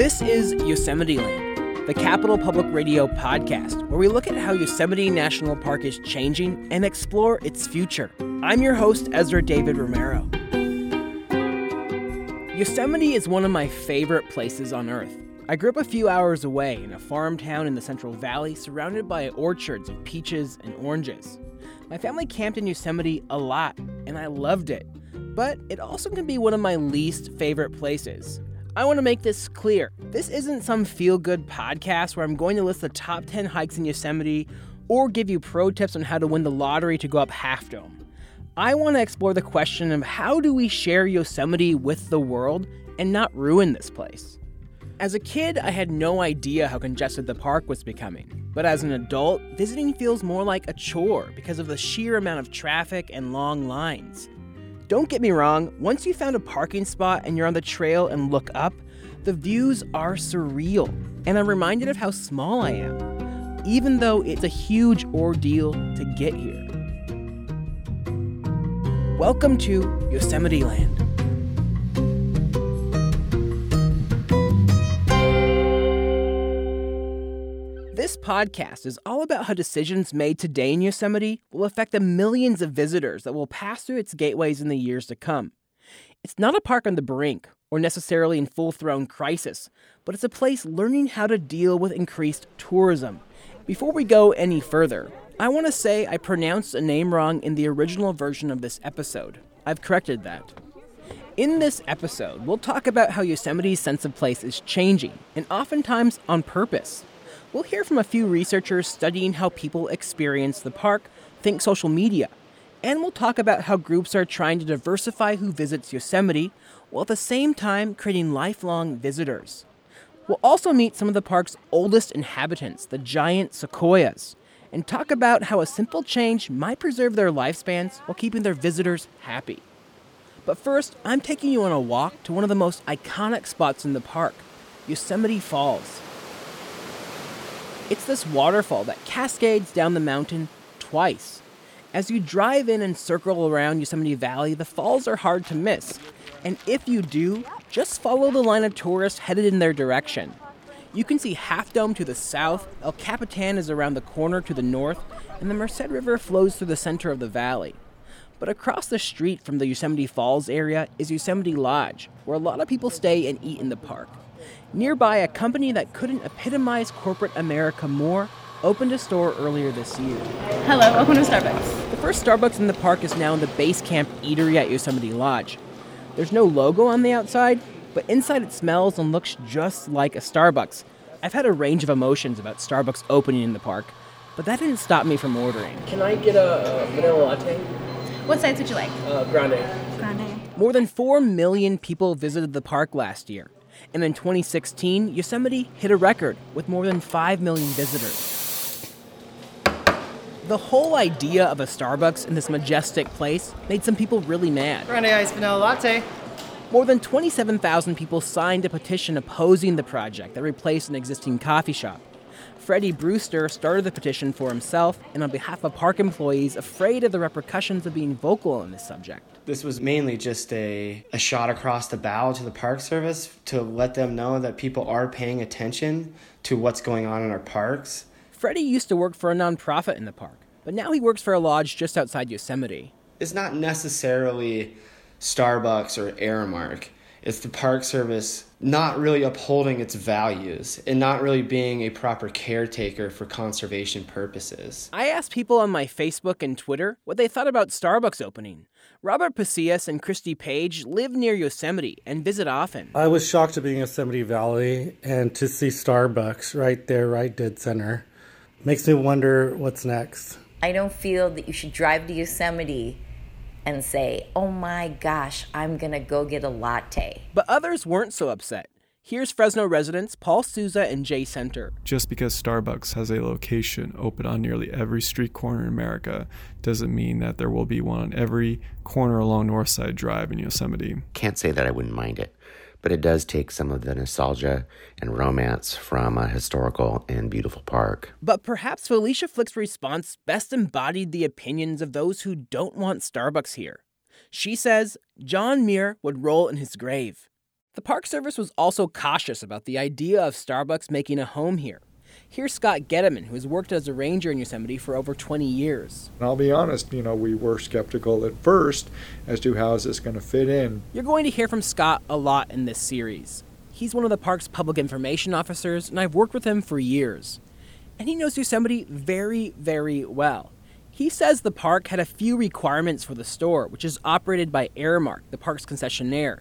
This is Yosemite Land, the Capital Public Radio podcast, where we look at how Yosemite National Park is changing and explore its future. I'm your host, Ezra David Romero. Yosemite is one of my favorite places on Earth. I grew up a few hours away in a farm town in the Central Valley surrounded by orchards of peaches and oranges. My family camped in Yosemite a lot, and I loved it. But it also can be one of my least favorite places. I want to make this clear. This isn't some feel good podcast where I'm going to list the top 10 hikes in Yosemite or give you pro tips on how to win the lottery to go up Half Dome. I want to explore the question of how do we share Yosemite with the world and not ruin this place. As a kid, I had no idea how congested the park was becoming. But as an adult, visiting feels more like a chore because of the sheer amount of traffic and long lines. Don't get me wrong, once you found a parking spot and you're on the trail and look up, the views are surreal, and I'm reminded of how small I am, even though it's a huge ordeal to get here. Welcome to Yosemite Land. Podcast is all about how decisions made today in Yosemite will affect the millions of visitors that will pass through its gateways in the years to come. It's not a park on the brink or necessarily in full thrown crisis, but it's a place learning how to deal with increased tourism. Before we go any further, I want to say I pronounced a name wrong in the original version of this episode. I've corrected that. In this episode, we'll talk about how Yosemite's sense of place is changing, and oftentimes on purpose. We'll hear from a few researchers studying how people experience the park, think social media, and we'll talk about how groups are trying to diversify who visits Yosemite while at the same time creating lifelong visitors. We'll also meet some of the park's oldest inhabitants, the giant sequoias, and talk about how a simple change might preserve their lifespans while keeping their visitors happy. But first, I'm taking you on a walk to one of the most iconic spots in the park, Yosemite Falls. It's this waterfall that cascades down the mountain twice. As you drive in and circle around Yosemite Valley, the falls are hard to miss. And if you do, just follow the line of tourists headed in their direction. You can see Half Dome to the south, El Capitan is around the corner to the north, and the Merced River flows through the center of the valley. But across the street from the Yosemite Falls area is Yosemite Lodge, where a lot of people stay and eat in the park. Nearby, a company that couldn't epitomize corporate America more opened a store earlier this year. Hello, welcome to Starbucks. The first Starbucks in the park is now in the Base Camp Eatery at Yosemite Lodge. There's no logo on the outside, but inside it smells and looks just like a Starbucks. I've had a range of emotions about Starbucks opening in the park, but that didn't stop me from ordering. Can I get a, a vanilla latte? What size would you like? Uh, grande. Grande. More than 4 million people visited the park last year. And in 2016, Yosemite hit a record with more than 5 million visitors. The whole idea of a Starbucks in this majestic place made some people really mad. Grande iced vanilla latte. More than 27,000 people signed a petition opposing the project that replaced an existing coffee shop. Freddie Brewster started the petition for himself and on behalf of park employees afraid of the repercussions of being vocal on this subject. This was mainly just a, a shot across the bow to the Park Service to let them know that people are paying attention to what's going on in our parks. Freddie used to work for a nonprofit in the park, but now he works for a lodge just outside Yosemite. It's not necessarily Starbucks or Aramark. It's the Park Service not really upholding its values and not really being a proper caretaker for conservation purposes. I asked people on my Facebook and Twitter what they thought about Starbucks opening. Robert Pasillas and Christy Page live near Yosemite and visit often. I was shocked to be in Yosemite Valley and to see Starbucks right there, right dead center. Makes me wonder what's next. I don't feel that you should drive to Yosemite and say, oh my gosh, I'm going to go get a latte. But others weren't so upset. Here's Fresno residents Paul Souza and Jay Center. Just because Starbucks has a location open on nearly every street corner in America doesn't mean that there will be one on every corner along Northside Drive in Yosemite. Can't say that I wouldn't mind it, but it does take some of the nostalgia and romance from a historical and beautiful park. But perhaps Felicia Flick's response best embodied the opinions of those who don't want Starbucks here. She says John Muir would roll in his grave. The Park Service was also cautious about the idea of Starbucks making a home here. Here's Scott Gediman, who has worked as a ranger in Yosemite for over 20 years. And I'll be honest, you know, we were skeptical at first as to how is this going to fit in. You're going to hear from Scott a lot in this series. He's one of the park's public information officers, and I've worked with him for years. And he knows Yosemite very, very well. He says the park had a few requirements for the store, which is operated by Aramark, the park's concessionaire.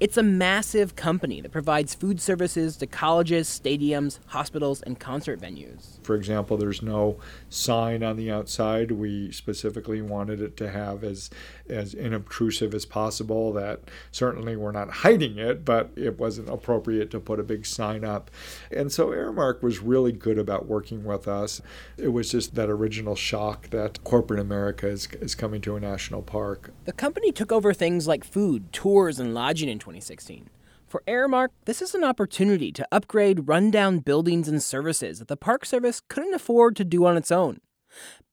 It's a massive company that provides food services to colleges, stadiums, hospitals, and concert venues. For example, there's no sign on the outside. We specifically wanted it to have as as inobtrusive as possible. That certainly we're not hiding it, but it wasn't appropriate to put a big sign up. And so Aramark was really good about working with us. It was just that original shock that corporate America is, is coming to a national park. The company took over things like food, tours, and lodging in 2016. For Aramark, this is an opportunity to upgrade rundown buildings and services that the Park Service couldn't afford to do on its own.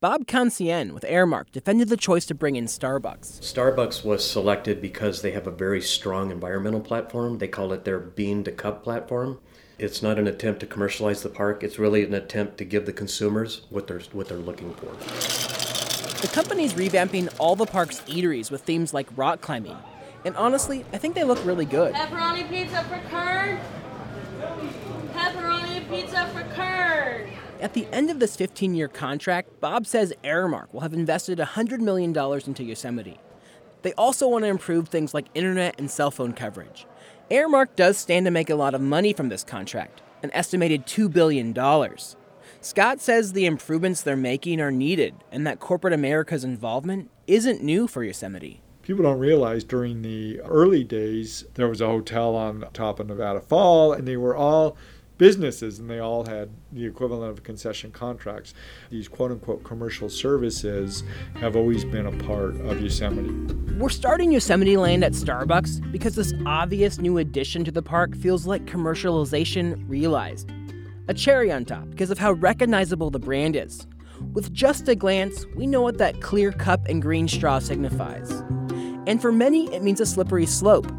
Bob Cancien with Aramark defended the choice to bring in Starbucks. Starbucks was selected because they have a very strong environmental platform. They call it their bean to cup platform. It's not an attempt to commercialize the park. It's really an attempt to give the consumers what they're what they're looking for. The company's revamping all the park's eateries with themes like rock climbing, and honestly, I think they look really good. Pepperoni pizza for Kurt. Pepperoni pizza for Kurt. At the end of this 15 year contract, Bob says Aramark will have invested $100 million into Yosemite. They also want to improve things like internet and cell phone coverage. Aramark does stand to make a lot of money from this contract, an estimated $2 billion. Scott says the improvements they're making are needed and that corporate America's involvement isn't new for Yosemite people don't realize during the early days there was a hotel on top of Nevada Fall, and they were all businesses and they all had the equivalent of concession contracts. These quote unquote commercial services have always been a part of Yosemite. We're starting Yosemite Land at Starbucks because this obvious new addition to the park feels like commercialization realized. A cherry on top because of how recognizable the brand is. With just a glance, we know what that clear cup and green straw signifies. And for many, it means a slippery slope.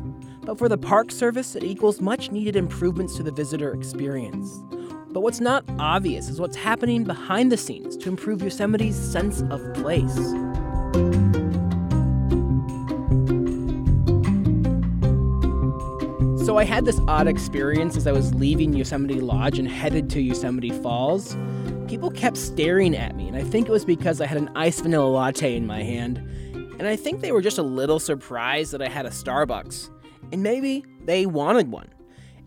But for the Park Service, it equals much needed improvements to the visitor experience. But what's not obvious is what's happening behind the scenes to improve Yosemite's sense of place. So I had this odd experience as I was leaving Yosemite Lodge and headed to Yosemite Falls. People kept staring at me, and I think it was because I had an iced vanilla latte in my hand and I think they were just a little surprised that I had a Starbucks. And maybe they wanted one.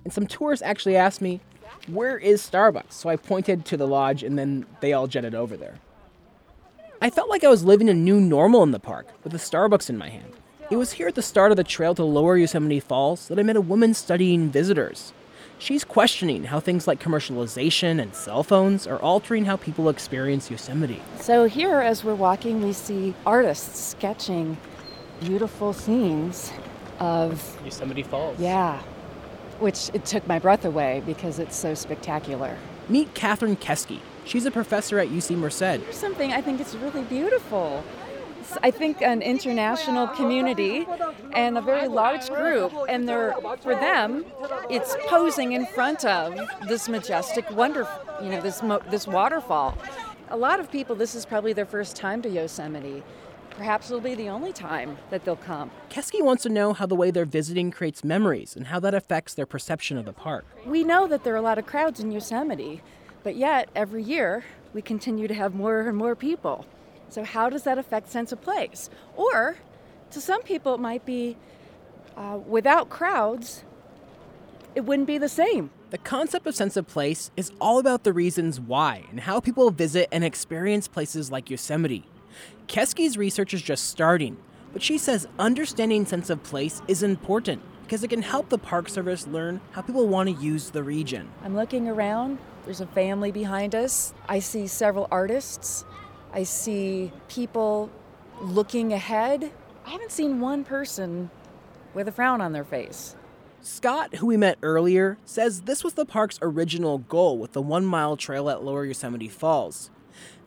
And some tourists actually asked me, Where is Starbucks? So I pointed to the lodge and then they all jetted over there. I felt like I was living a new normal in the park with a Starbucks in my hand. It was here at the start of the trail to Lower Yosemite Falls that I met a woman studying visitors. She's questioning how things like commercialization and cell phones are altering how people experience Yosemite. So, here as we're walking, we see artists sketching beautiful scenes of Yosemite Falls. Yeah, which it took my breath away because it's so spectacular. Meet Catherine Keske. She's a professor at UC Merced. There's something I think it's really beautiful. I think, an international community and a very large group, and they're for them, it's posing in front of this majestic wonder, you know, this this waterfall. A lot of people, this is probably their first time to Yosemite. Perhaps it'll be the only time that they'll come. Keske wants to know how the way they're visiting creates memories and how that affects their perception of the park. We know that there are a lot of crowds in Yosemite, but yet every year we continue to have more and more people. So, how does that affect sense of place? Or, to some people, it might be uh, without crowds, it wouldn't be the same. The concept of sense of place is all about the reasons why and how people visit and experience places like Yosemite. Keske's research is just starting, but she says understanding sense of place is important because it can help the Park Service learn how people want to use the region. I'm looking around. There's a family behind us. I see several artists I see people looking ahead. I haven't seen one person with a frown on their face. Scott, who we met earlier, says this was the park's original goal with the one mile trail at Lower Yosemite Falls.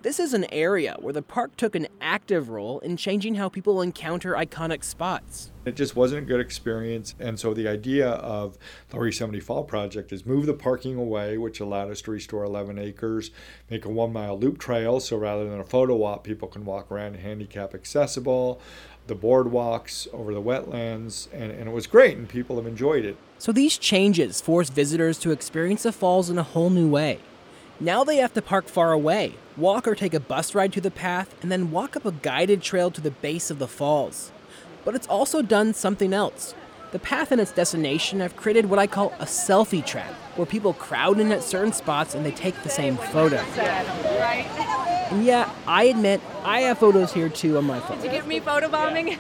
This is an area where the park took an active role in changing how people encounter iconic spots. It just wasn't a good experience. And so the idea of the Yosemite Fall project is move the parking away, which allowed us to restore 11 acres, make a one mile loop trail. So rather than a photo op, people can walk around handicap accessible, the boardwalks over the wetlands. And, and it was great, and people have enjoyed it. So these changes force visitors to experience the falls in a whole new way. Now they have to park far away, walk or take a bus ride to the path, and then walk up a guided trail to the base of the falls. But it's also done something else. The path and its destination have created what I call a selfie trap, where people crowd in at certain spots and they take the same photo. And yeah, I admit, I have photos here too on my phone. Did you get me photobombing?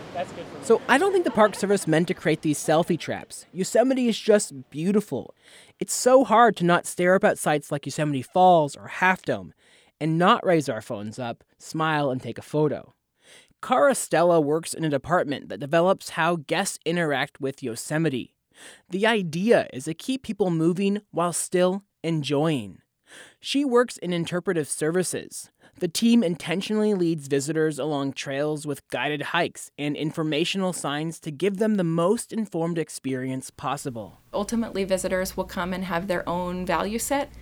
So I don't think the Park Service meant to create these selfie traps. Yosemite is just beautiful. It's so hard to not stare up at sites like Yosemite Falls or Half Dome and not raise our phones up, smile, and take a photo. Cara Stella works in a department that develops how guests interact with Yosemite. The idea is to keep people moving while still enjoying. She works in interpretive services. The team intentionally leads visitors along trails with guided hikes and informational signs to give them the most informed experience possible. Ultimately, visitors will come and have their own value set,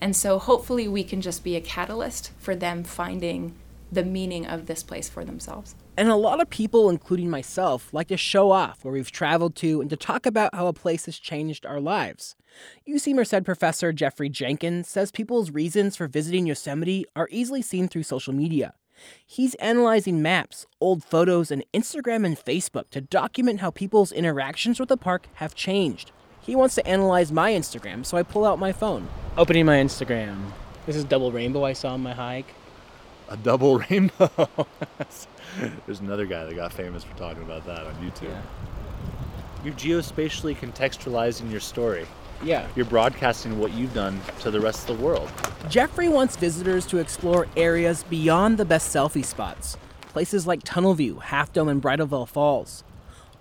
and so hopefully, we can just be a catalyst for them finding the meaning of this place for themselves. And a lot of people, including myself, like to show off where we've traveled to and to talk about how a place has changed our lives. UC Merced professor Jeffrey Jenkins says people's reasons for visiting Yosemite are easily seen through social media. He's analyzing maps, old photos, and Instagram and Facebook to document how people's interactions with the park have changed. He wants to analyze my Instagram, so I pull out my phone. Opening my Instagram. This is double rainbow I saw on my hike. A double rainbow. There's another guy that got famous for talking about that on YouTube. Yeah. You're geospatially contextualizing your story. Yeah. You're broadcasting what you've done to the rest of the world. Jeffrey wants visitors to explore areas beyond the best selfie spots, places like Tunnel View, Half Dome, and Bridalveil Falls.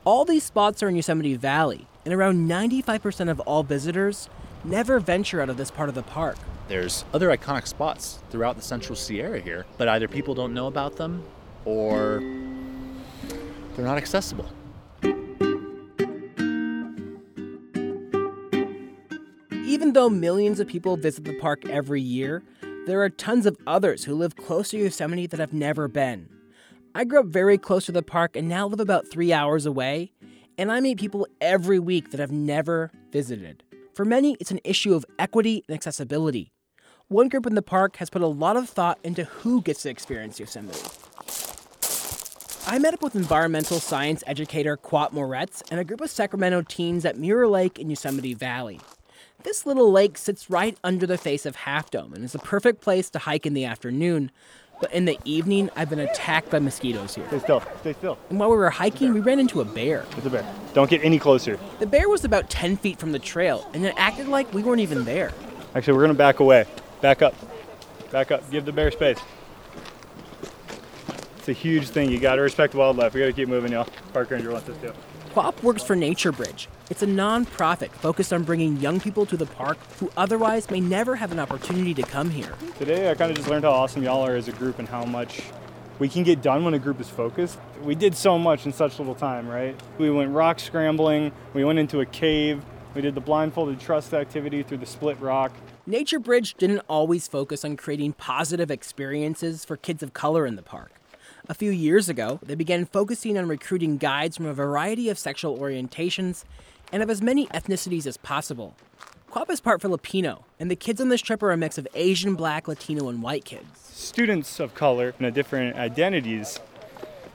All these spots are in Yosemite Valley, and around 95% of all visitors never venture out of this part of the park. There's other iconic spots throughout the Central Sierra here, but either people don't know about them or they're not accessible. Even though millions of people visit the park every year, there are tons of others who live close to Yosemite that have never been. I grew up very close to the park and now live about three hours away, and I meet people every week that have never visited. For many, it's an issue of equity and accessibility. One group in the park has put a lot of thought into who gets to experience Yosemite. I met up with environmental science educator Quap Moretz and a group of Sacramento teens at Mirror Lake in Yosemite Valley. This little lake sits right under the face of Half Dome and is a perfect place to hike in the afternoon. But in the evening, I've been attacked by mosquitoes here. Stay still. Stay still. And while we were hiking, we ran into a bear. It's a bear. Don't get any closer. The bear was about 10 feet from the trail, and it acted like we weren't even there. Actually, we're going to back away. Back up. Back up. Give the bear space. It's a huge thing. You got to respect wildlife. We got to keep moving, y'all. Park ranger wants us to. Quap works for Nature Bridge. It's a non-profit focused on bringing young people to the park who otherwise may never have an opportunity to come here. Today, I kind of just learned how awesome y'all are as a group and how much we can get done when a group is focused. We did so much in such little time, right? We went rock scrambling, we went into a cave, we did the blindfolded trust activity through the split rock. Nature Bridge didn't always focus on creating positive experiences for kids of color in the park. A few years ago, they began focusing on recruiting guides from a variety of sexual orientations and of as many ethnicities as possible. Quap is part Filipino, and the kids on this trip are a mix of Asian, Black, Latino, and white kids. Students of color and different identities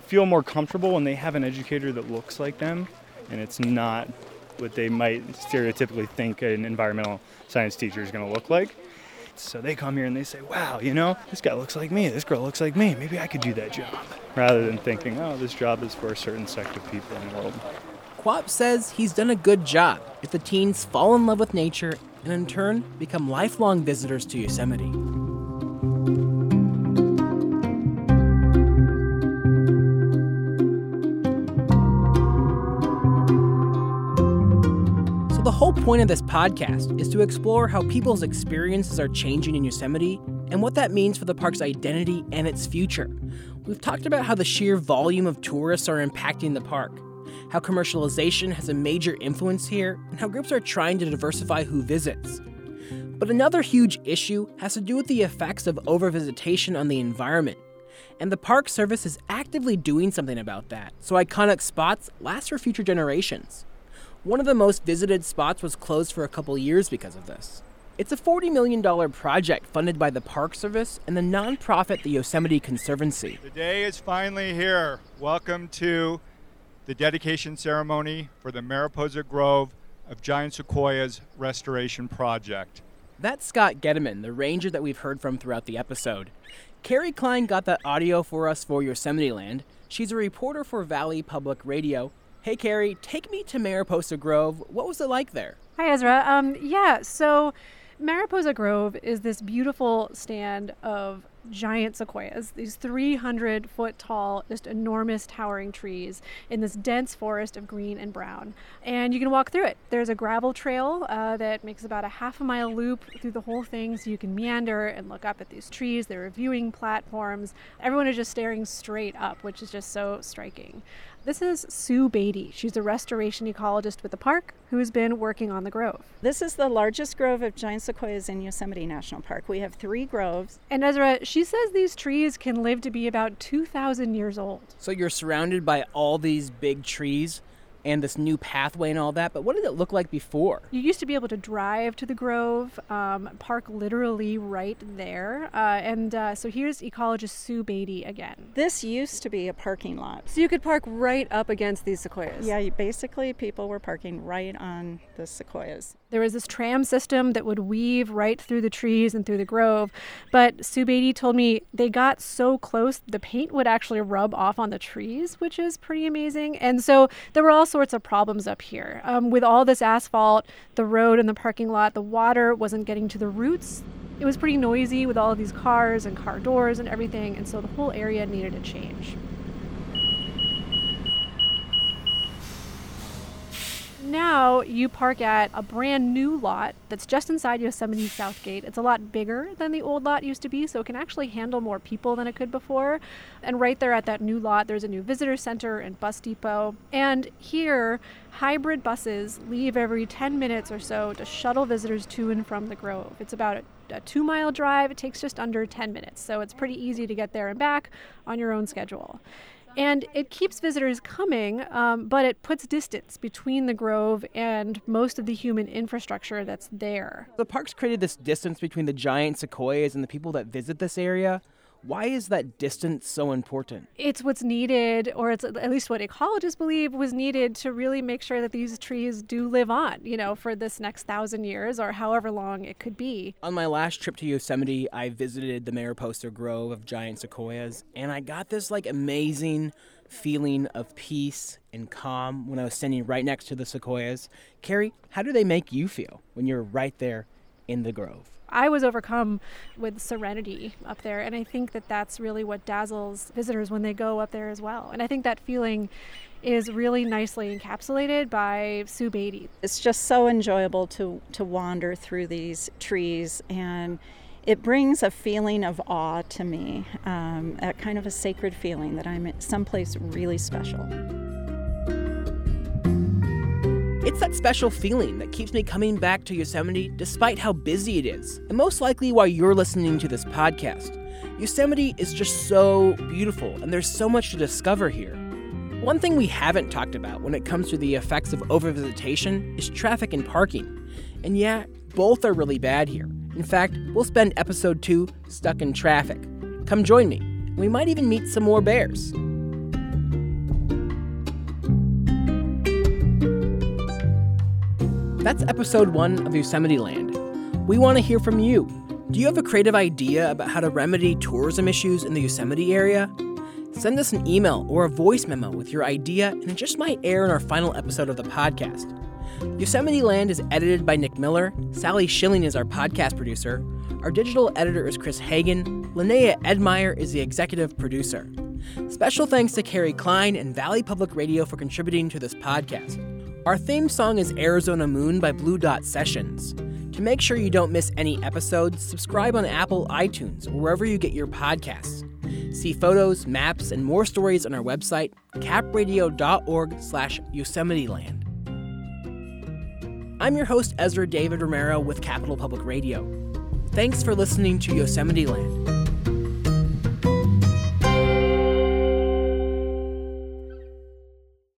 feel more comfortable when they have an educator that looks like them, and it's not what they might stereotypically think an environmental science teacher is going to look like. So they come here and they say, wow, you know, this guy looks like me, this girl looks like me, maybe I could do that job. Rather than thinking, oh, this job is for a certain sect of people in the world. Quap says he's done a good job if the teens fall in love with nature and in turn become lifelong visitors to Yosemite. Point of this podcast is to explore how people's experiences are changing in Yosemite and what that means for the park's identity and its future. We've talked about how the sheer volume of tourists are impacting the park, how commercialization has a major influence here, and how groups are trying to diversify who visits. But another huge issue has to do with the effects of overvisitation on the environment. And the Park Service is actively doing something about that, so iconic spots last for future generations. One of the most visited spots was closed for a couple years because of this. It's a $40 million project funded by the Park Service and the nonprofit the Yosemite Conservancy. The day is finally here. Welcome to the dedication ceremony for the Mariposa Grove of Giant Sequoias Restoration Project. That's Scott Gediman, the ranger that we've heard from throughout the episode. Kerry Klein got that audio for us for Yosemite Land. She's a reporter for Valley Public Radio. Hey, Kerry, take me to Mariposa Grove. What was it like there? Hi, Ezra. Um, yeah, so Mariposa Grove is this beautiful stand of giant sequoias, these 300 foot tall, just enormous towering trees in this dense forest of green and brown. And you can walk through it. There's a gravel trail uh, that makes about a half a mile loop through the whole thing so you can meander and look up at these trees. There are viewing platforms. Everyone is just staring straight up, which is just so striking. This is Sue Beatty. She's a restoration ecologist with the park who's been working on the grove. This is the largest grove of giant sequoias in Yosemite National Park. We have three groves. And Ezra, she says these trees can live to be about 2,000 years old. So you're surrounded by all these big trees and this new pathway and all that. But what did it look like before? You used to be able to drive to the Grove, um, park literally right there. Uh, and uh, so here's ecologist Sue Beatty again. This used to be a parking lot. So you could park right up against these sequoias. Yeah, basically people were parking right on the sequoias. There was this tram system that would weave right through the trees and through the grove. But Sue Beatty told me they got so close, the paint would actually rub off on the trees, which is pretty amazing. And so there were all sorts of problems up here. Um, with all this asphalt, the road and the parking lot, the water wasn't getting to the roots. It was pretty noisy with all of these cars and car doors and everything. And so the whole area needed a change. Now you park at a brand new lot that's just inside Yosemite South Gate. It's a lot bigger than the old lot used to be, so it can actually handle more people than it could before. And right there at that new lot, there's a new visitor center and bus depot. And here, hybrid buses leave every 10 minutes or so to shuttle visitors to and from the Grove. It's about a a two mile drive. It takes just under 10 minutes, so it's pretty easy to get there and back on your own schedule. And it keeps visitors coming, um, but it puts distance between the grove and most of the human infrastructure that's there. The park's created this distance between the giant sequoias and the people that visit this area. Why is that distance so important? It's what's needed, or it's at least what ecologists believe was needed to really make sure that these trees do live on, you know, for this next thousand years or however long it could be. On my last trip to Yosemite, I visited the Mariposa Grove of giant sequoias, and I got this like amazing feeling of peace and calm when I was standing right next to the sequoias. Kerry, how do they make you feel when you're right there in the grove? I was overcome with serenity up there, and I think that that's really what dazzles visitors when they go up there as well. And I think that feeling is really nicely encapsulated by Sue Beatty. It's just so enjoyable to to wander through these trees and it brings a feeling of awe to me, um, a kind of a sacred feeling that I'm at someplace really special. It's that special feeling that keeps me coming back to Yosemite despite how busy it is, and most likely why you're listening to this podcast. Yosemite is just so beautiful, and there's so much to discover here. One thing we haven't talked about when it comes to the effects of overvisitation is traffic and parking. And yeah, both are really bad here. In fact, we'll spend episode 2 stuck in traffic. Come join me. We might even meet some more bears. That's episode one of Yosemite Land. We want to hear from you. Do you have a creative idea about how to remedy tourism issues in the Yosemite area? Send us an email or a voice memo with your idea, and it just might air in our final episode of the podcast. Yosemite Land is edited by Nick Miller. Sally Schilling is our podcast producer. Our digital editor is Chris Hagen. Linnea Edmeier is the executive producer. Special thanks to Kerry Klein and Valley Public Radio for contributing to this podcast. Our theme song is Arizona Moon by Blue Dot Sessions. To make sure you don't miss any episodes, subscribe on Apple iTunes or wherever you get your podcasts. See photos, maps, and more stories on our website, capradio.org slash Yosemiteland. I'm your host, Ezra David Romero with Capital Public Radio. Thanks for listening to Yosemite Land.